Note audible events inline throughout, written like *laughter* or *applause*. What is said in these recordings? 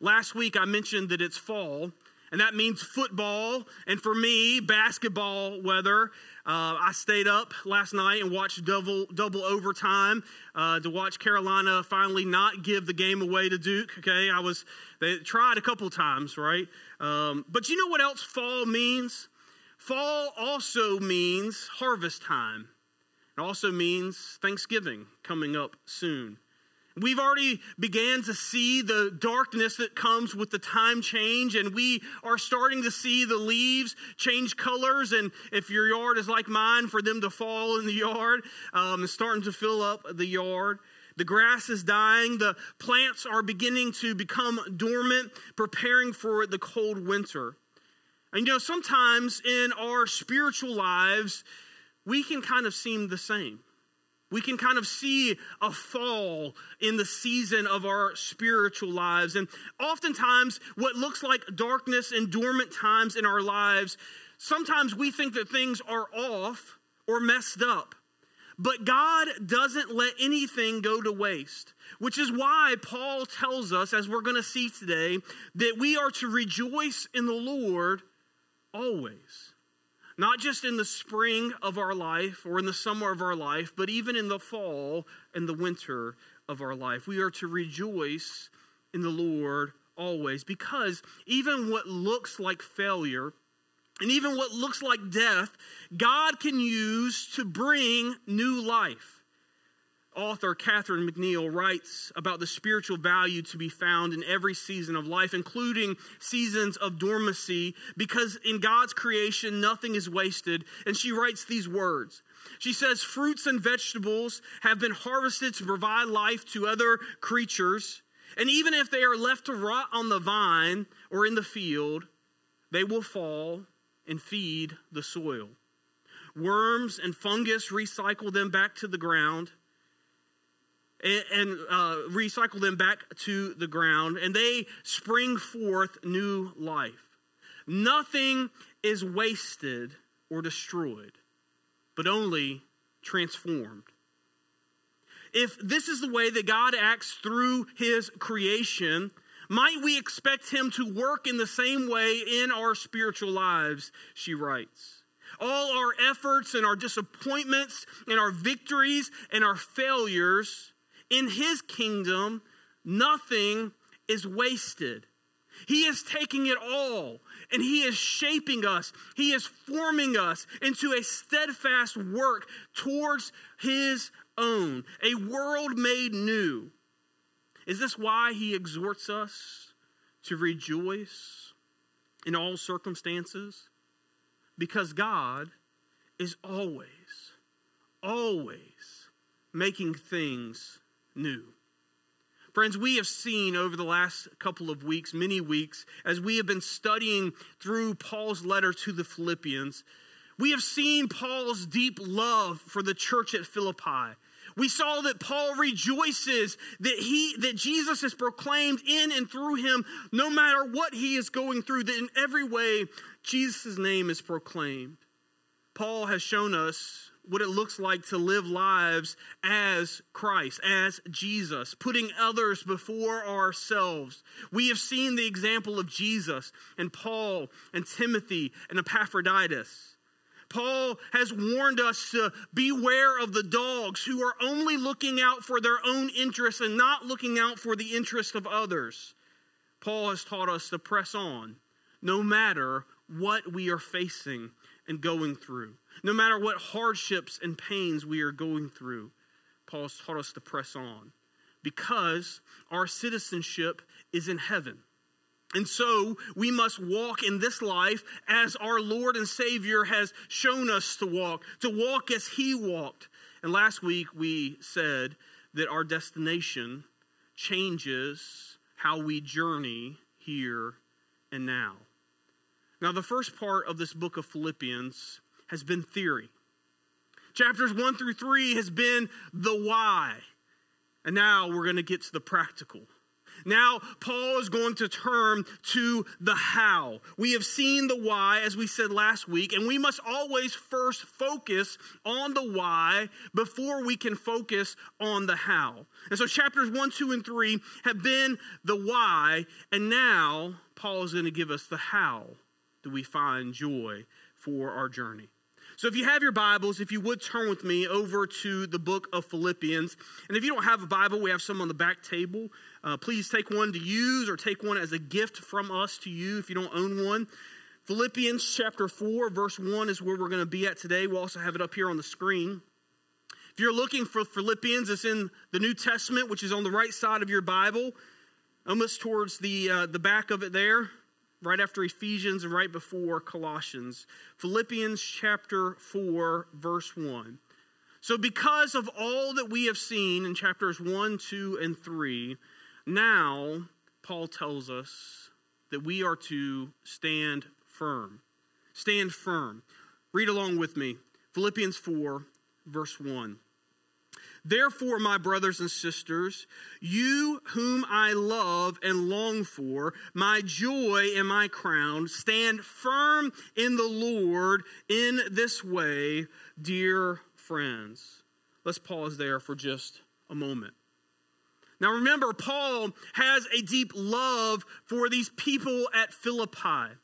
Last week I mentioned that it's fall, and that means football, and for me, basketball weather. Uh, I stayed up last night and watched double double overtime uh, to watch Carolina finally not give the game away to Duke. Okay, I was they tried a couple times, right? Um, but you know what else fall means? Fall also means harvest time. It also means Thanksgiving coming up soon. We've already began to see the darkness that comes with the time change, and we are starting to see the leaves change colors. And if your yard is like mine, for them to fall in the yard, um, it's starting to fill up the yard. The grass is dying. The plants are beginning to become dormant, preparing for the cold winter. And you know, sometimes in our spiritual lives, we can kind of seem the same. We can kind of see a fall in the season of our spiritual lives. And oftentimes, what looks like darkness and dormant times in our lives, sometimes we think that things are off or messed up. But God doesn't let anything go to waste, which is why Paul tells us, as we're going to see today, that we are to rejoice in the Lord always not just in the spring of our life or in the summer of our life, but even in the fall and the winter of our life. We are to rejoice in the Lord always because even what looks like failure and even what looks like death, God can use to bring new life author Catherine McNiel writes about the spiritual value to be found in every season of life, including seasons of dormancy, because in God's creation, nothing is wasted. And she writes these words. She says, Fruits and vegetables have been harvested to provide life to other creatures. And even if they are left to rot on the vine or in the field, they will fall and feed the soil. Worms and fungus recycle them back to the ground and, and uh, recycle them back to the ground, and they spring forth new life. Nothing is wasted or destroyed, but only transformed. If this is the way that God acts through his creation, might we expect him to work in the same way in our spiritual lives? She writes. All our efforts and our disappointments and our victories and our failures in his kingdom, nothing is wasted. He is taking it all and He is shaping us. He is forming us into a steadfast work towards His own, a world made new. Is this why He exhorts us to rejoice in all circumstances? Because God is always, always making things new. Friends, we have seen over the last couple of weeks, many weeks, as we have been studying through Paul's letter to the Philippians, we have seen Paul's deep love for the church at Philippi. We saw that Paul rejoices that he that Jesus is proclaimed in and through him no matter what he is going through that in every way Jesus' name is proclaimed. Paul has shown us what it looks like to live lives as Christ, as Jesus, putting others before ourselves. We have seen the example of Jesus and Paul and Timothy and Epaphroditus. Paul has warned us to beware of the dogs who are only looking out for their own interests and not looking out for the interest of others. Paul has taught us to press on no matter what we are facing and going through. No matter what hardships and pains we are going through, Paul's taught us to press on because our citizenship is in heaven. And so we must walk in this life as our Lord and Savior has shown us to walk, to walk as He walked. And last week we said that our destination changes how we journey here and now. Now, the first part of this book of Philippians has been theory. Chapters 1 through 3 has been the why. And now we're going to get to the practical. Now, Paul is going to turn to the how. We have seen the why, as we said last week, and we must always first focus on the why before we can focus on the how. And so, chapters 1, 2, and 3 have been the why, and now Paul is going to give us the how do we find joy for our journey. So, if you have your Bibles, if you would turn with me over to the book of Philippians. And if you don't have a Bible, we have some on the back table. Uh, please take one to use or take one as a gift from us to you if you don't own one. Philippians chapter 4, verse 1 is where we're going to be at today. We'll also have it up here on the screen. If you're looking for Philippians, it's in the New Testament, which is on the right side of your Bible, almost towards the, uh, the back of it there right after Ephesians and right before Colossians. Philippians chapter 4, verse 1. So, because of all that we have seen in chapters 1, 2, and 3, now Paul tells us that we are to stand firm. Stand firm. Read along with me. Philippians 4, verse 1. Therefore, my brothers and sisters, you whom I love and long for, my joy and my crown, stand firm in the Lord in this way, dear friends. Let's pause there for just a moment. Now remember, Paul has a deep love for these people at Philippi.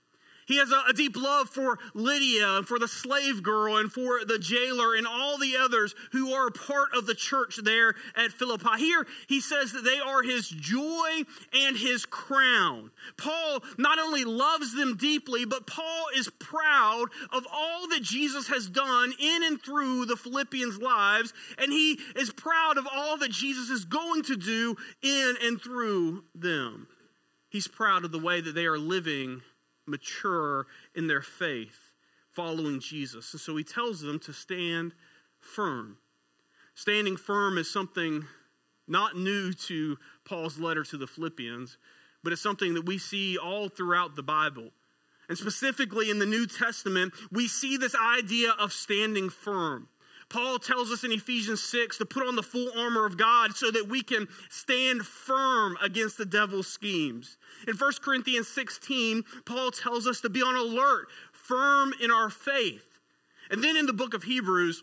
He has a, a, deep love for Lydia and for the slave girl and for the jailer and all the others who are part of the church there at Philippi. Here he says that they are his joy and his crown. Paul not only loves them deeply, but Paul is proud of all that Jesus has done in and through the Philippians' lives, and he is proud of all that Jesus is going to do in and through them. He's proud of the way that they are living mature in their faith, following Jesus. And so he tells them to stand firm. Standing firm is something not new to Paul's letter to the Philippians, but it's something that we see all throughout the Bible. And specifically in the New Testament, we see this idea of standing firm. Paul tells us in Ephesians 6 to put on the full armor of God so that we can stand firm against the devil's schemes. In 1 Corinthians 16, Paul tells us to be on alert, firm in our faith. And then in the book of Hebrews,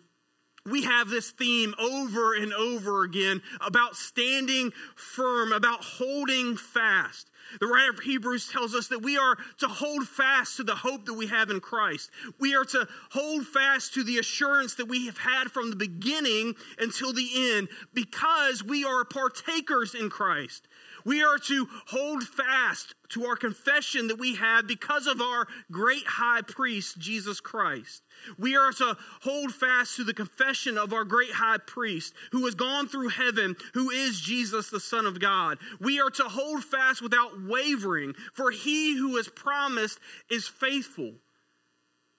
we have this theme over and over again about standing firm, about holding fast. The writer of Hebrews tells us that we are to hold fast to the hope that we have in Christ. We are to hold fast to the assurance that we have had from the beginning until the end because we are partakers in Christ. We are to hold fast to our confession that we have because of our great high priest, Jesus Christ. We are to hold fast to the confession of our great high priest who has gone through heaven, who is Jesus, the Son of God. We are to hold fast without wavering, for he who has promised is faithful.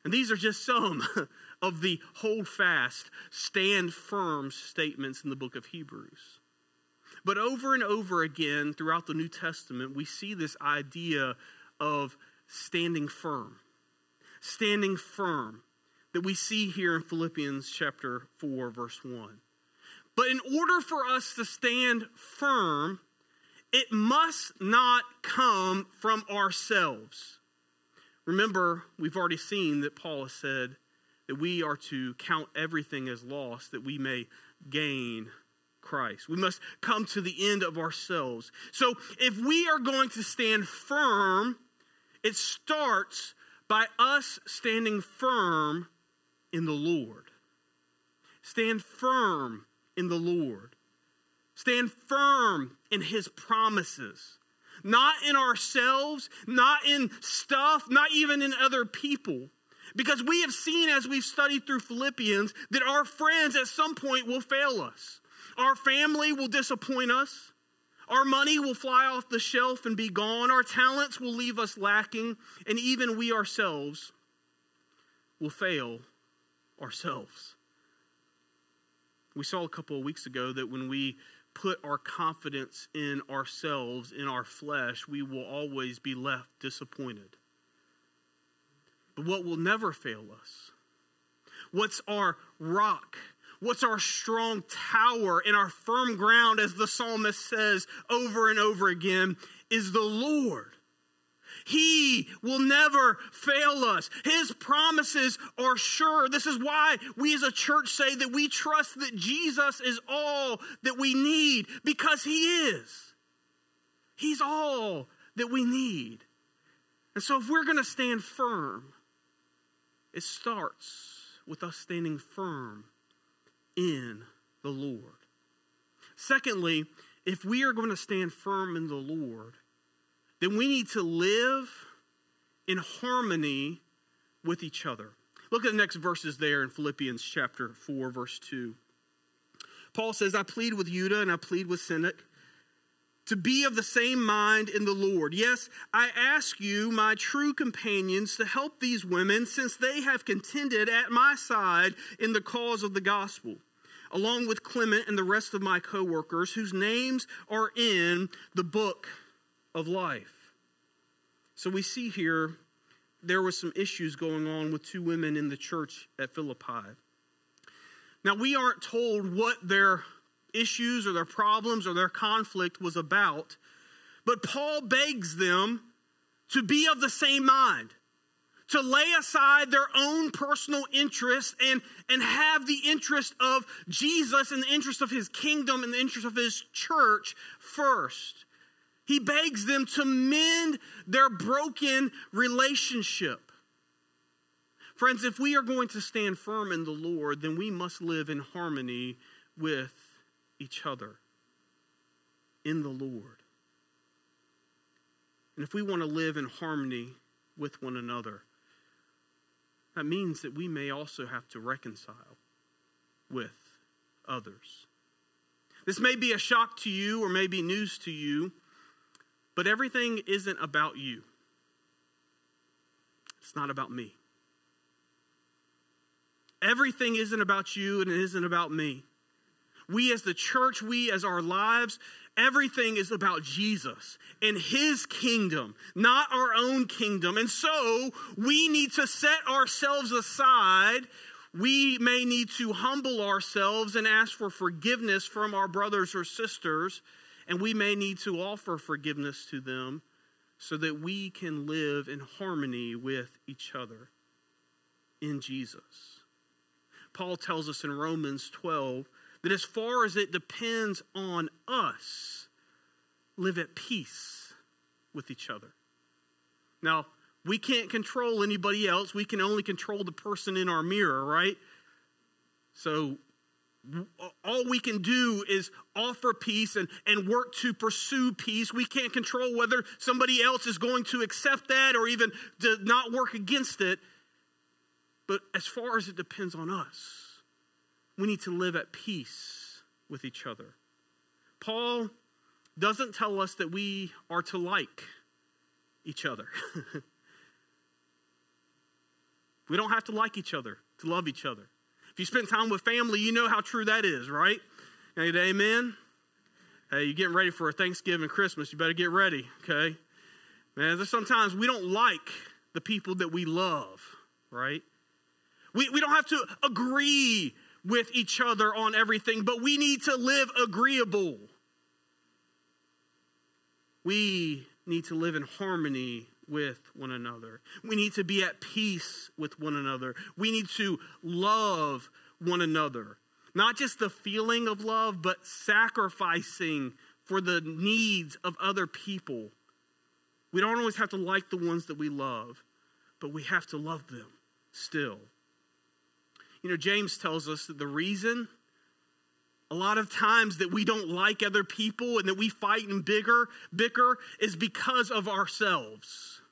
And these are just some *laughs* of the hold fast, stand firm statements in the book of Hebrews. But over and over again throughout the New Testament, we see this idea of standing firm. Standing firm that we see here in Philippians chapter 4, verse 1. But in order for us to stand firm, it must not come from ourselves. Remember, we've already seen that Paul has said that we are to count everything as lost that we may gain Christ. We must come to the end of ourselves. So if we are going to stand firm, it starts by us standing firm in the Lord. Stand firm in the Lord. Stand firm in his promises. Not in ourselves, not in stuff, not even in other people. Because we have seen as we've studied through Philippians that our friends at some point will fail us. Our family will disappoint us. Our money will fly off the shelf and be gone. Our talents will leave us lacking. And even we ourselves will fail ourselves. We saw a couple of weeks ago that when we put our confidence in ourselves, in our flesh, we will always be left disappointed. But what will never fail us, what's our rock, what's our strong tower and our firm ground, as the psalmist says over and over again, is the Lord. He will never fail us. His promises are sure. This is why we as a church say that we trust that Jesus is all that we need because He is. He's all that we need. And so, if we're going to stand firm, it starts with us standing firm in the Lord. Secondly, if we are going to stand firm in the Lord, then we need to live in harmony with each other. Look at the next verses there in Philippians chapter 4, verse 2. Paul says, I plead with Euodia and I plead with Syntyche to be of the same mind in the Lord. Yes, I ask you, my true companions, to help these women since they have contended at my side in the cause of the gospel, along with Clement and the rest of my co workers whose names are in the book of life. So we see here there was some issues going on with two women in the church at Philippi. Now we aren't told what their issues or their problems or their conflict was about, but Paul begs them to be of the same mind to lay aside their own personal interest and, and have the interest of Jesus and the interest of his kingdom and the interest of his church first. He begs them to mend their broken relationship. Friends, if we are going to stand firm in the Lord, then we must live in harmony with each other in the Lord. And if we want to live in harmony with one another, that means that we may also have to reconcile with others. This may be a shock to you or may be news to you, but everything isn't about you. It's not about me. Everything isn't about you and it isn't about me. We as the church, we as our lives, everything is about Jesus and his kingdom, not our own kingdom. And so we need to set ourselves aside. We may need to humble ourselves and ask for forgiveness from our brothers or sisters and we may need to offer forgiveness to them so that we can live in harmony with each other in Jesus. Paul tells us in Romans 12 that as far as it depends on us, live at peace with each other. Now, we can't control anybody else. We can only control the person in our mirror, right? So all we can do is offer peace and, and work to pursue peace. We can't control whether somebody else is going to accept that or even to not work against it. But as far as it depends on us, we need to live at peace with each other. Paul doesn't tell us that we are to like each other. *laughs* we don't have to like each other to love each other. If you spend time with family, you know how true that is, right? Amen. Hey, you're getting ready for Thanksgiving, Christmas. You better get ready, okay? Man, there's sometimes we don't like the people that we love, right? We, we don't have to agree with each other on everything, but we need to live agreeable. We need to live in harmony with one another. We need to be at peace with one another. We need to love one another. Not just the feeling of love, but sacrificing for the needs of other people. We don't always have to like the ones that we love, but we have to love them still. You know, James tells us that the reason a lot of times that we don't like other people and that we fight and bigger, bicker is because of ourselves.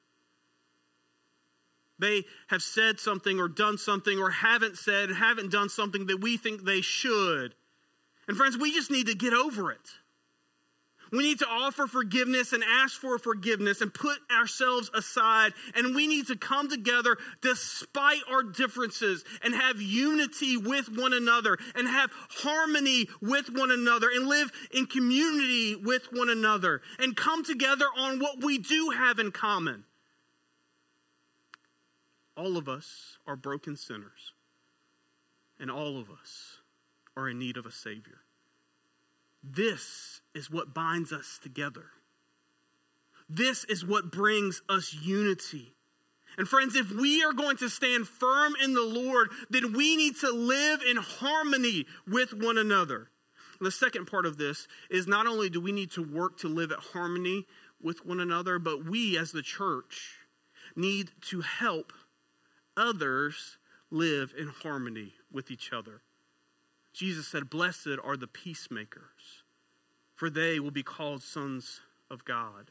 They have said something or done something or haven't said, haven't done something that we think they should. And friends, we just need to get over it. We need to offer forgiveness and ask for forgiveness and put ourselves aside. And we need to come together despite our differences and have unity with one another and have harmony with one another and live in community with one another and come together on what we do have in common. All of us are broken sinners, and all of us are in need of a Savior. This is what binds us together. This is what brings us unity. And friends, if we are going to stand firm in the Lord, then we need to live in harmony with one another. the second part of this is not only do we need to work to live at harmony with one another, but we as the church need to help others live in harmony with each other. Jesus said, Blessed are the peacemakers, for they will be called sons of God.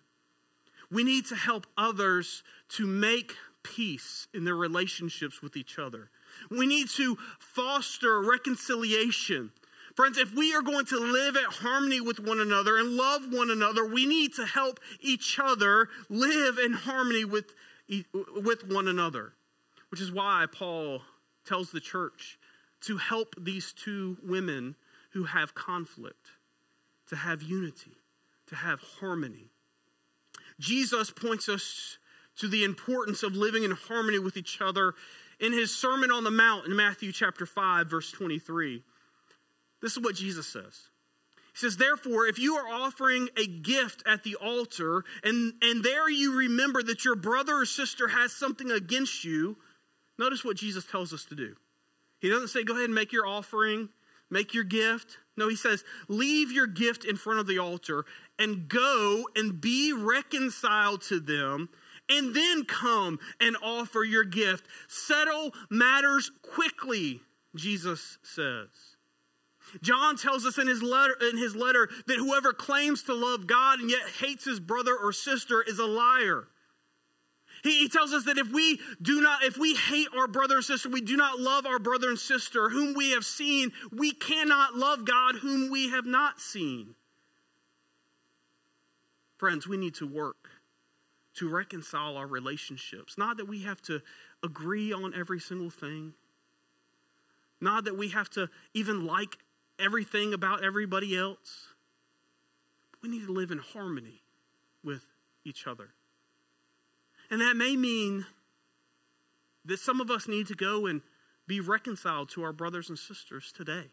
We need to help others to make peace in their relationships with each other. We need to foster reconciliation. Friends, if we are going to live at harmony with one another and love one another, we need to help each other live in harmony with, with one another. Which is why Paul tells the church to help these two women who have conflict, to have unity, to have harmony. Jesus points us to the importance of living in harmony with each other in his Sermon on the Mount in Matthew chapter 5, verse 23. This is what Jesus says. He says, Therefore, if you are offering a gift at the altar, and, and there you remember that your brother or sister has something against you, notice what Jesus tells us to do. He doesn't say, Go ahead and make your offering, make your gift. No, he says, Leave your gift in front of the altar and go and be reconciled to them and then come and offer your gift. Settle matters quickly, Jesus says. John tells us in his letter in his letter that whoever claims to love God and yet hates his brother or sister is a liar. He, he tells us that if we do not, if we hate our brother and sister, we do not love our brother and sister whom we have seen, we cannot love God whom we have not seen. Friends, we need to work to reconcile our relationships. Not that we have to agree on every single thing, not that we have to even like everything about everybody else. We need to live in harmony with each other. And that may mean that some of us need to go and be reconciled to our brothers and sisters today.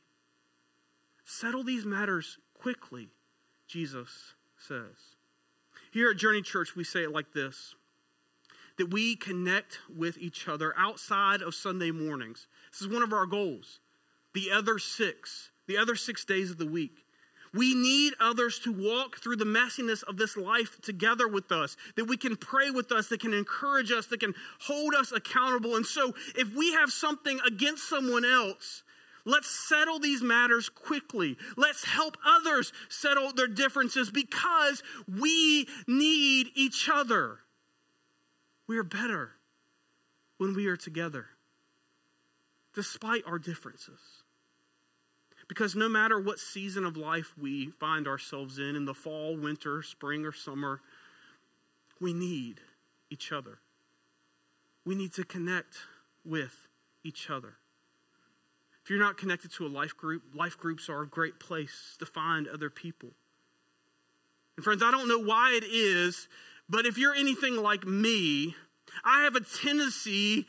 Settle these matters quickly, Jesus says. Here at Journey Church, we say it like this that we connect with each other outside of Sunday mornings. This is one of our goals. The other six, the other six days of the week. We need others to walk through the messiness of this life together with us, that we can pray with us, that can encourage us, that can hold us accountable. And so, if we have something against someone else, Let's settle these matters quickly. Let's help others settle their differences because we need each other. We are better when we are together, despite our differences. Because no matter what season of life we find ourselves in, in the fall, winter, spring, or summer, we need each other. We need to connect with each other. If you're not connected to a life group, life groups are a great place to find other people. And friends, I don't know why it is, but if you're anything like me, I have a tendency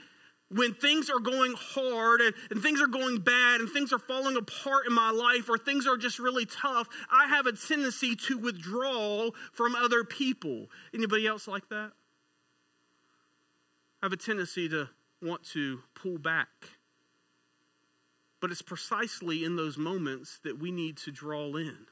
when things are going hard and, and, things are going bad and things are falling apart in my life or things are just really tough, I have a tendency to withdraw from other people. Anybody else like that? I have a tendency to want to pull back but it's precisely in those moments that we need to draw in.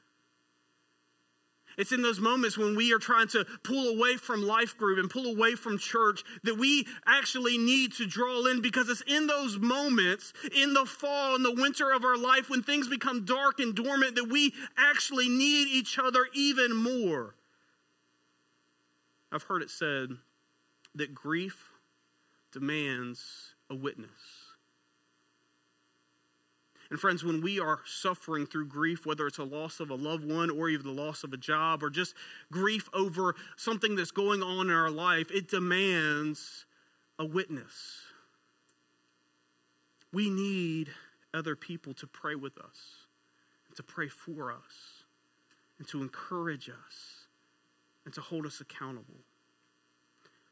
It's in those moments when we are trying to pull away from life group and pull away from church that we actually need to draw in because it's in those moments, in the fall and the winter of our life, when things become dark and dormant, that we actually need each other even more. I've heard it said that grief demands a witness. And friends, when we are suffering through grief, whether it's a loss of a loved one or even the loss of a job or just grief over something that's going on in our life, it demands a witness. We need other people to pray with us, to pray for us, and to encourage us, and to hold us accountable.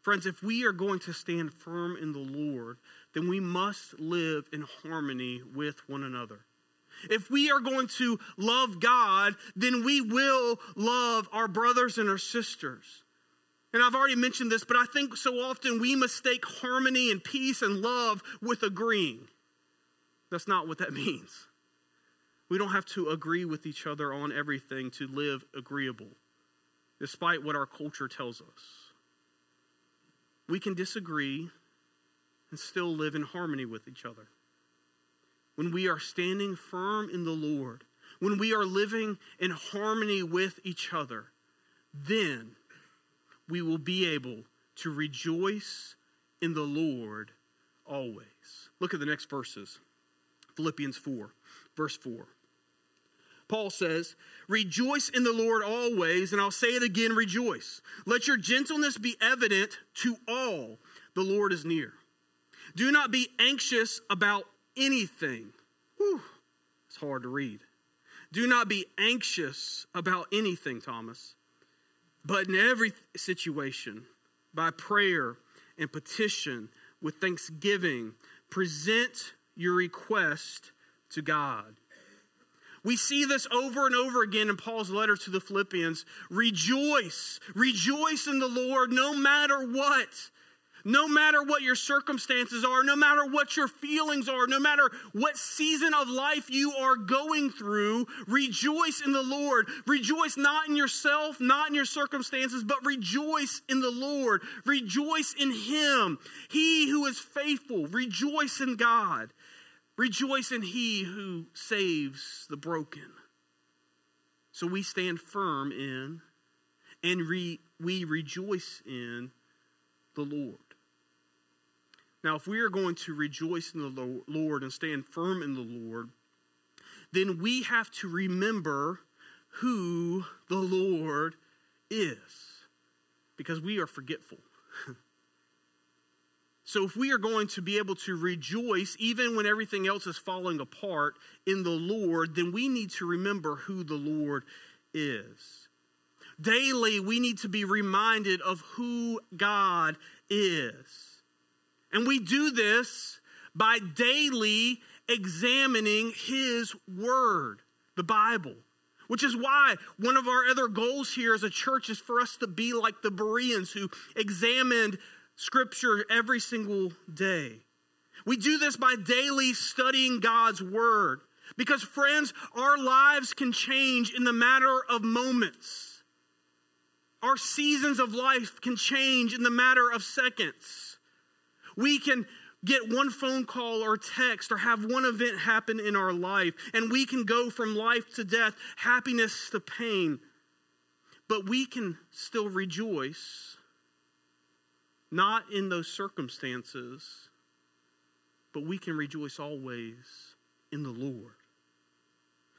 Friends, if we are going to stand firm in the Lord, then we must live in harmony with one another. If we are going to love God, then we will love our brothers and our sisters. And I've already mentioned this, but I think so often we mistake harmony and peace and love with agreeing. That's not what that *laughs* means. We don't have to agree with each other on everything to live agreeable, despite what our culture tells us. We can disagree and still live in harmony with each other. When we are standing firm in the Lord, when we are living in harmony with each other, then we will be able to rejoice in the Lord always. Look at the next verses Philippians 4, verse 4. Paul says, Rejoice in the Lord always, and I'll say it again, rejoice. Let your gentleness be evident to all. The Lord is near. Do not be anxious about anything. Whew, it's hard to read. Do not be anxious about anything, Thomas, but in every situation, by prayer and petition, with thanksgiving, present your request to God. We see this over and over again in Paul's letter to the Philippians. Rejoice, rejoice in the Lord no matter what. No matter what your circumstances are, no matter what your feelings are, no matter what season of life you are going through, rejoice in the Lord. Rejoice not in yourself, not in your circumstances, but rejoice in the Lord. Rejoice in Him, He who is faithful. Rejoice in God. Rejoice in He who saves the broken. So we stand firm in and re, we rejoice in the Lord. Now, if we are going to rejoice in the Lord and stand firm in the Lord, then we have to remember who the Lord is because we are forgetful. *laughs* so, if we are going to be able to rejoice even when everything else is falling apart in the Lord, then we need to remember who the Lord is. Daily, we need to be reminded of who God is. And we do this by daily examining His Word, the Bible. Which is why one of our other goals here as a church is for us to be like the Bereans who examined Scripture every single day. We do this by daily studying God's Word. Because, friends, our lives can change in the matter of moments. Our seasons of life can change in the matter of seconds. We can get one phone call or text or have one event happen in our life, and we can go from life to death, happiness to pain. But we can still rejoice, not in those circumstances, but we can rejoice always in the Lord.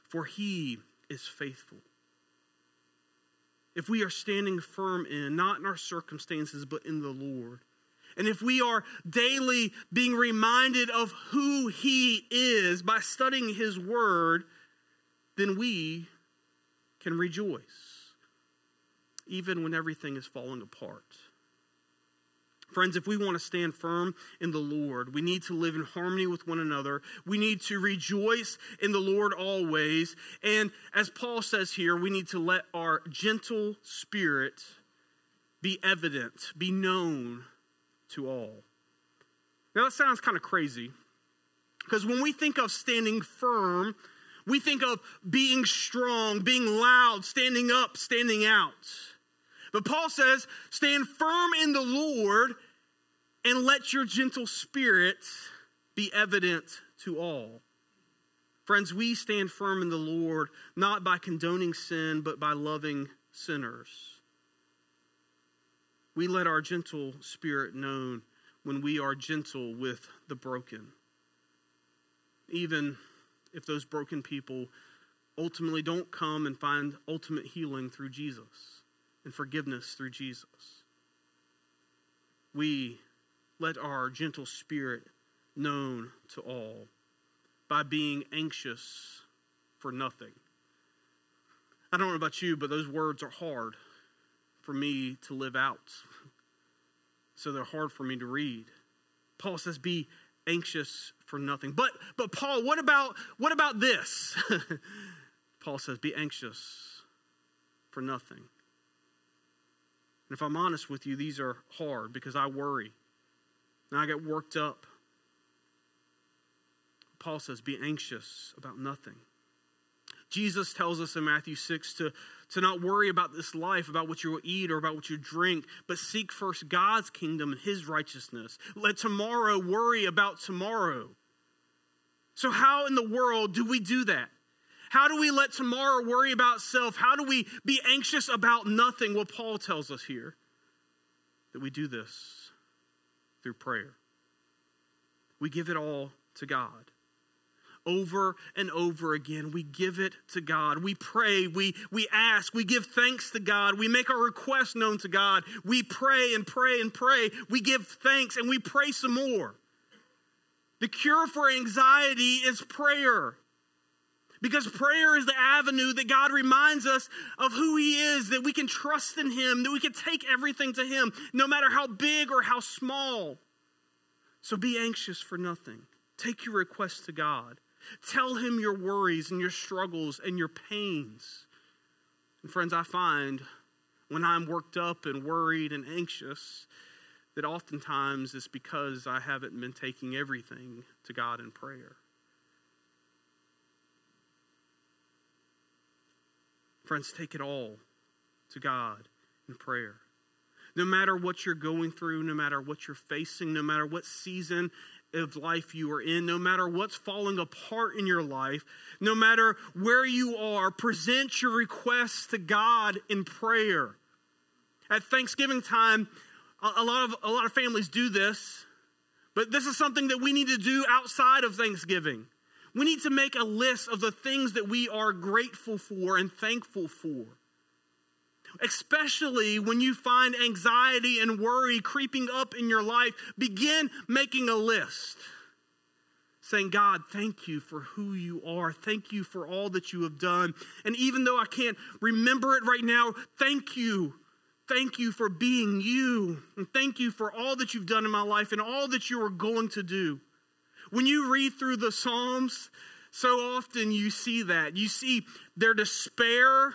For he is faithful. If we are standing firm in, not in our circumstances, but in the Lord, and if we are daily being reminded of who He is by studying His Word, then we can rejoice, even when everything is falling apart. Friends, if we want to stand firm in the Lord, we need to live in harmony with one another. We need to rejoice in the Lord always. And as Paul says here, we need to let our gentle spirit be evident, be known to all. Now, that sounds kind of crazy because when we think of standing firm, we think of being strong, being loud, standing up, standing out. But Paul says, stand firm in the Lord and let your gentle spirit be evident to all. Friends, we stand firm in the Lord not by condoning sin, but by loving sinners. We let our gentle spirit known when we are gentle with the broken. Even if those broken people ultimately don't come and find ultimate healing through Jesus and forgiveness through Jesus. We let our gentle spirit known to all by being anxious for nothing. I don't know about you, but those words are hard for me to live out. So they're hard for me to read. Paul says, Be anxious for nothing. But but Paul, what about what about this? *laughs* Paul says, be anxious for nothing. And if I'm honest with you, these are hard because I worry. And I get worked up. Paul says, be anxious about nothing. Jesus tells us in Matthew 6 to, to not worry about this life, about what you will eat or about what you drink, but seek first God's kingdom and his righteousness. Let tomorrow worry about tomorrow. So, how in the world do we do that? How do we let tomorrow worry about self? How do we be anxious about nothing? Well, Paul tells us here that we do this through prayer. We give it all to God over and over again. We give it to God. We pray, we, we ask, we give thanks to God. We make our requests known to God. We pray and pray and pray. We give thanks and we pray some more. The cure for anxiety is prayer. Because prayer is the avenue that God reminds us of who He is, that we can trust in Him, that we can take everything to Him, no matter how big or how small. So be anxious for nothing. Take your requests to God. Tell him your worries and your struggles and your pains. And friends, I find when I'm worked up and worried and anxious that oftentimes it's because I haven't been taking everything to God in prayer. Friends, take it all to God in prayer. No matter what you're going through, no matter what you're facing, no matter what season of life you are in, no matter what's falling apart in your life, no matter where you are, present your requests to God in prayer. At Thanksgiving time, a lot of a lot of families do this, but this is something that we need to do outside of Thanksgiving. We need to make a list of the things that we are grateful for and thankful for especially when you find anxiety and worry creeping up in your life, begin making a list. Saying, God, thank you for who you are. Thank you for all that you have done. And even though I can't remember it right now, thank you. Thank you for being you. And thank you for all that you've done in my life and all that you are going to do. When you read through the Psalms, so often you see that. You see their despair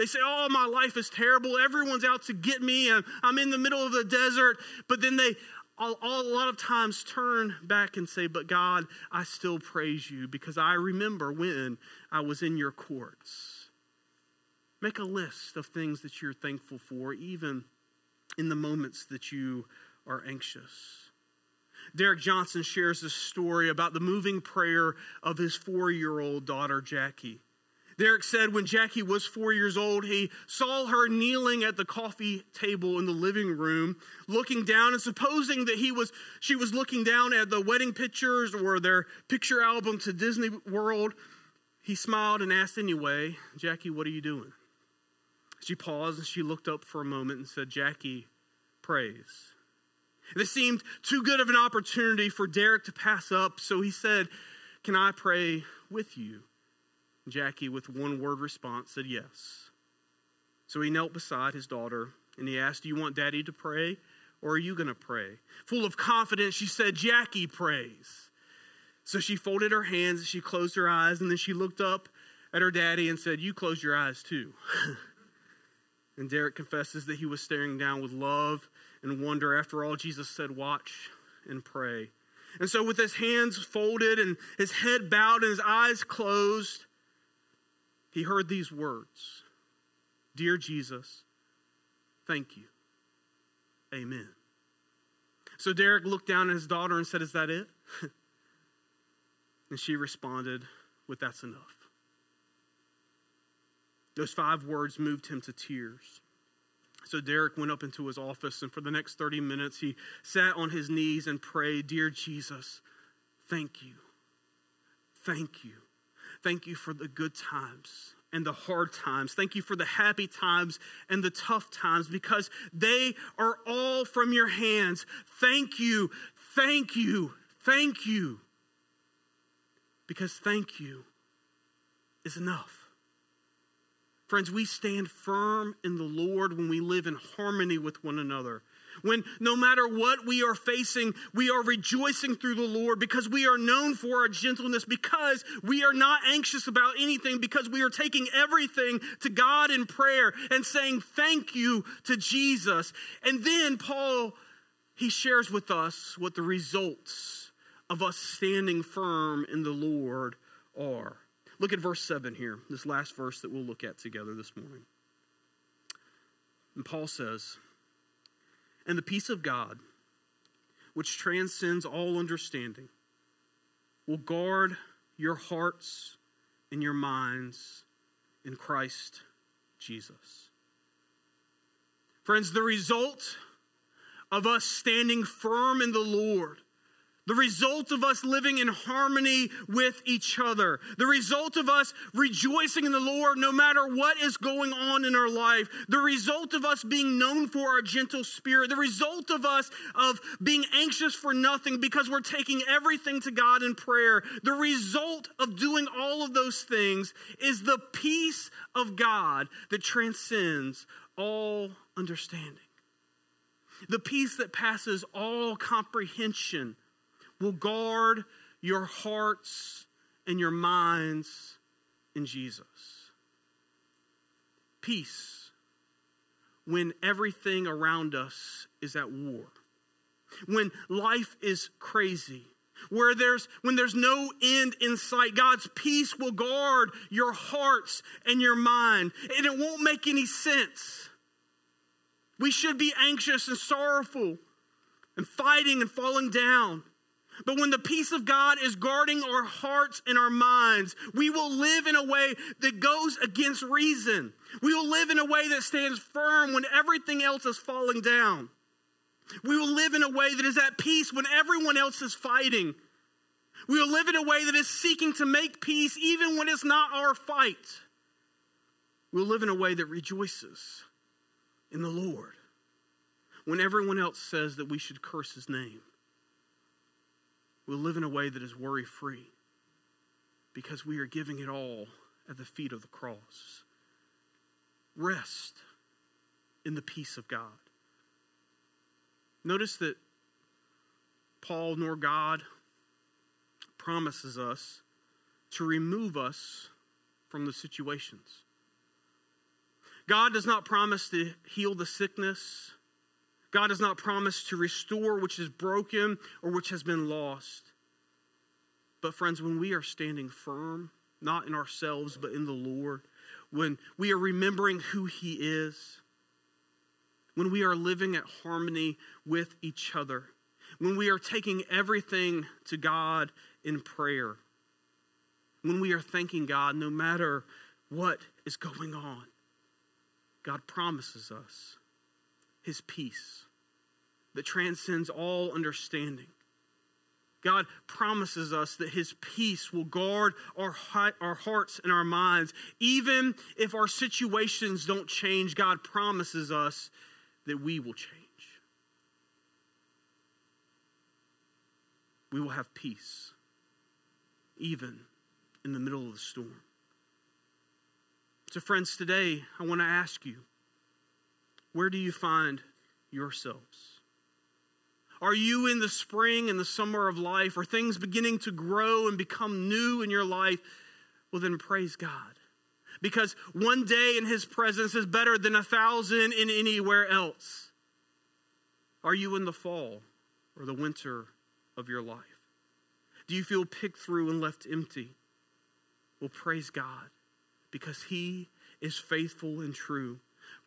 they say, Oh, my life is terrible. Everyone's out to get me. and I'm in the middle of the desert. But then they all, all, a lot of times turn back and say, But God, I still praise you because I remember when I was in your courts. Make a list of things that you're thankful for, even in the moments that you are anxious. Derek Johnson shares a story about the moving prayer of his four year old daughter, Jackie. Derek said when Jackie was four years old, he saw her kneeling at the coffee table in the living room, looking down, and supposing that he was, she was looking down at the wedding pictures or their picture album to Disney World, he smiled and asked anyway, Jackie, what are you doing? She paused and she looked up for a moment and said, Jackie, praise. This seemed too good of an opportunity for Derek to pass up, so he said, Can I pray with you? Jackie, with one word response, said yes. So he knelt beside his daughter and he asked, Do you want daddy to pray or are you going to pray? Full of confidence, she said, Jackie prays. So she folded her hands, she closed her eyes, and then she looked up at her daddy and said, You close your eyes too. *laughs* and Derek confesses that he was staring down with love and wonder. After all, Jesus said, Watch and pray. And so, with his hands folded and his head bowed and his eyes closed, he heard these words Dear Jesus, thank you. Amen. So Derek looked down at his daughter and said, Is that it? *laughs* and she responded with, That's enough. Those five words moved him to tears. So Derek went up into his office, and for the next 30 minutes, he sat on his knees and prayed, Dear Jesus, thank you. Thank you. Thank you for the good times and the hard times. Thank you for the happy times and the tough times because they are all from your hands. Thank you, thank you, thank you. Because thank you is enough. Friends, we stand firm in the Lord when we live in harmony with one another when no matter what we are facing, we are rejoicing through the Lord because we are known for our gentleness, because we are not anxious about anything, because we are taking everything to God in prayer and saying thank you to Jesus. And then Paul, he shares with us what the results of us standing firm in the Lord are. Look at verse 7 here, this last verse that we'll look at together this morning. And Paul says, And the peace of God, which transcends all understanding, will guard your hearts and your minds in Christ Jesus. Friends, the result of us standing firm in the Lord the result of us living in harmony with each other. The result of us rejoicing in the Lord no matter what is going on in our life. The result of us being known for our gentle spirit. The result of us of being anxious for nothing because we're taking everything to God in prayer. The result of doing all of those things is the peace of God that transcends all understanding. The peace that passes all comprehension will guard your hearts and your minds in Jesus. Peace when everything around us is at war. When life is crazy, where there's when there's no end in sight god's peace will guard your hearts and your mind and it won't make any sense we should be anxious and sorrowful and fighting and falling down but when the peace of God is guarding our hearts and our minds, we will live in a way that goes against reason. We will live in a way that stands firm when everything else is falling down. We will live in a way that is at peace when everyone else is fighting. We will live in a way that is seeking to make peace even when it's not our fight. We'll live in a way that rejoices in the Lord when everyone else says that we should curse his name. We'll live in a way that is worry free because we are giving it all at the feet of the cross. Rest in the peace of God. Notice that Paul nor God promises us to remove us from the situations. God does not promise to heal the sickness God does not promise to restore which is broken or which has been lost. But, friends, when we are standing firm, not in ourselves, but in the Lord, when we are remembering who He is, when we are living at harmony with each other, when we are taking everything to God in prayer, when we are thanking God no matter what is going on, God promises us his peace that transcends all understanding. God promises us that His peace will guard our, our hearts and our minds. Even if our situations don't change, God promises us that we will change. We will have peace, even in the middle of the storm. So, friends, today I want to ask you where do you find yourselves? Are you in the spring and the summer of life? Are things beginning to grow and become new in your life? Well, then praise God. Because one day in His presence is better than a thousand in anywhere else. Are you in the fall or the winter of your life? Do you feel picked through and left empty? Well, praise God because He is faithful and true.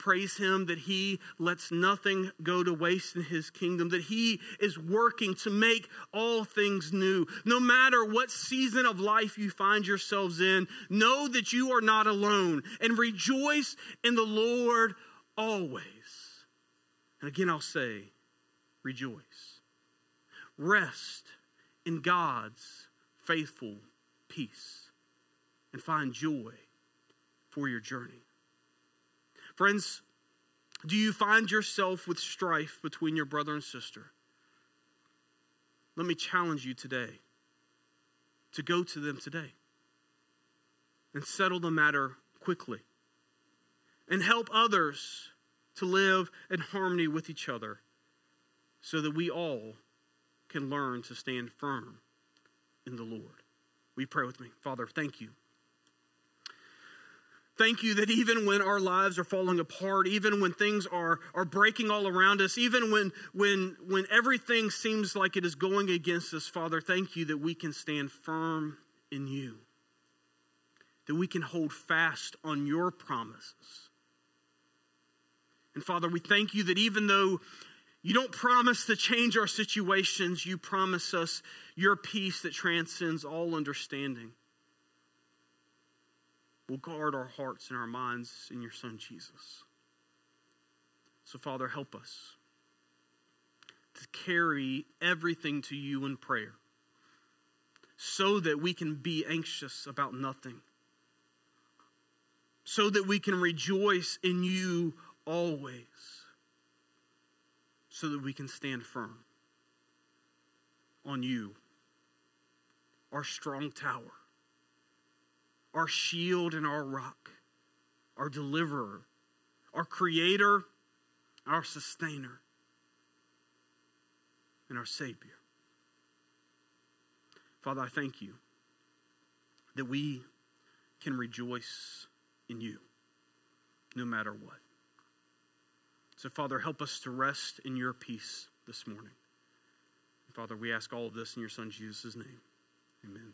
Praise Him that He lets nothing go to waste in His kingdom, that He is working to make all things new. No matter what season of life you find yourselves in, know that you are not alone and rejoice in the Lord always. And again, I'll say, rejoice. Rest in God's faithful peace and find joy for your journey. Friends, do you find yourself with strife between your brother and sister? Let me challenge you today to go to them today and settle the matter quickly and help others to live in harmony with each other so that we all can learn to stand firm in the Lord. We pray with me. Father, thank you. Thank you that even when our lives are falling apart, even when things are, are breaking all around us, even when, when, when everything seems like it is going against us, Father, thank you that we can stand firm in you, that we can hold fast on your promises. And Father, we thank you that even though you don't promise to change our situations, you promise us your peace that transcends all understanding will guard our hearts and our minds in your Son, Jesus. So, Father, help us to carry everything to you in prayer so that we can be anxious about nothing, so that we can rejoice in you always, so that we can stand firm on you, our strong tower our shield and our rock, our deliverer, our creator, our sustainer, and our Savior. Father, I thank you that we can rejoice in you no matter what. So, Father, help us to rest in your peace this morning. Father, we ask all of this in your Son Jesus' name. Amen.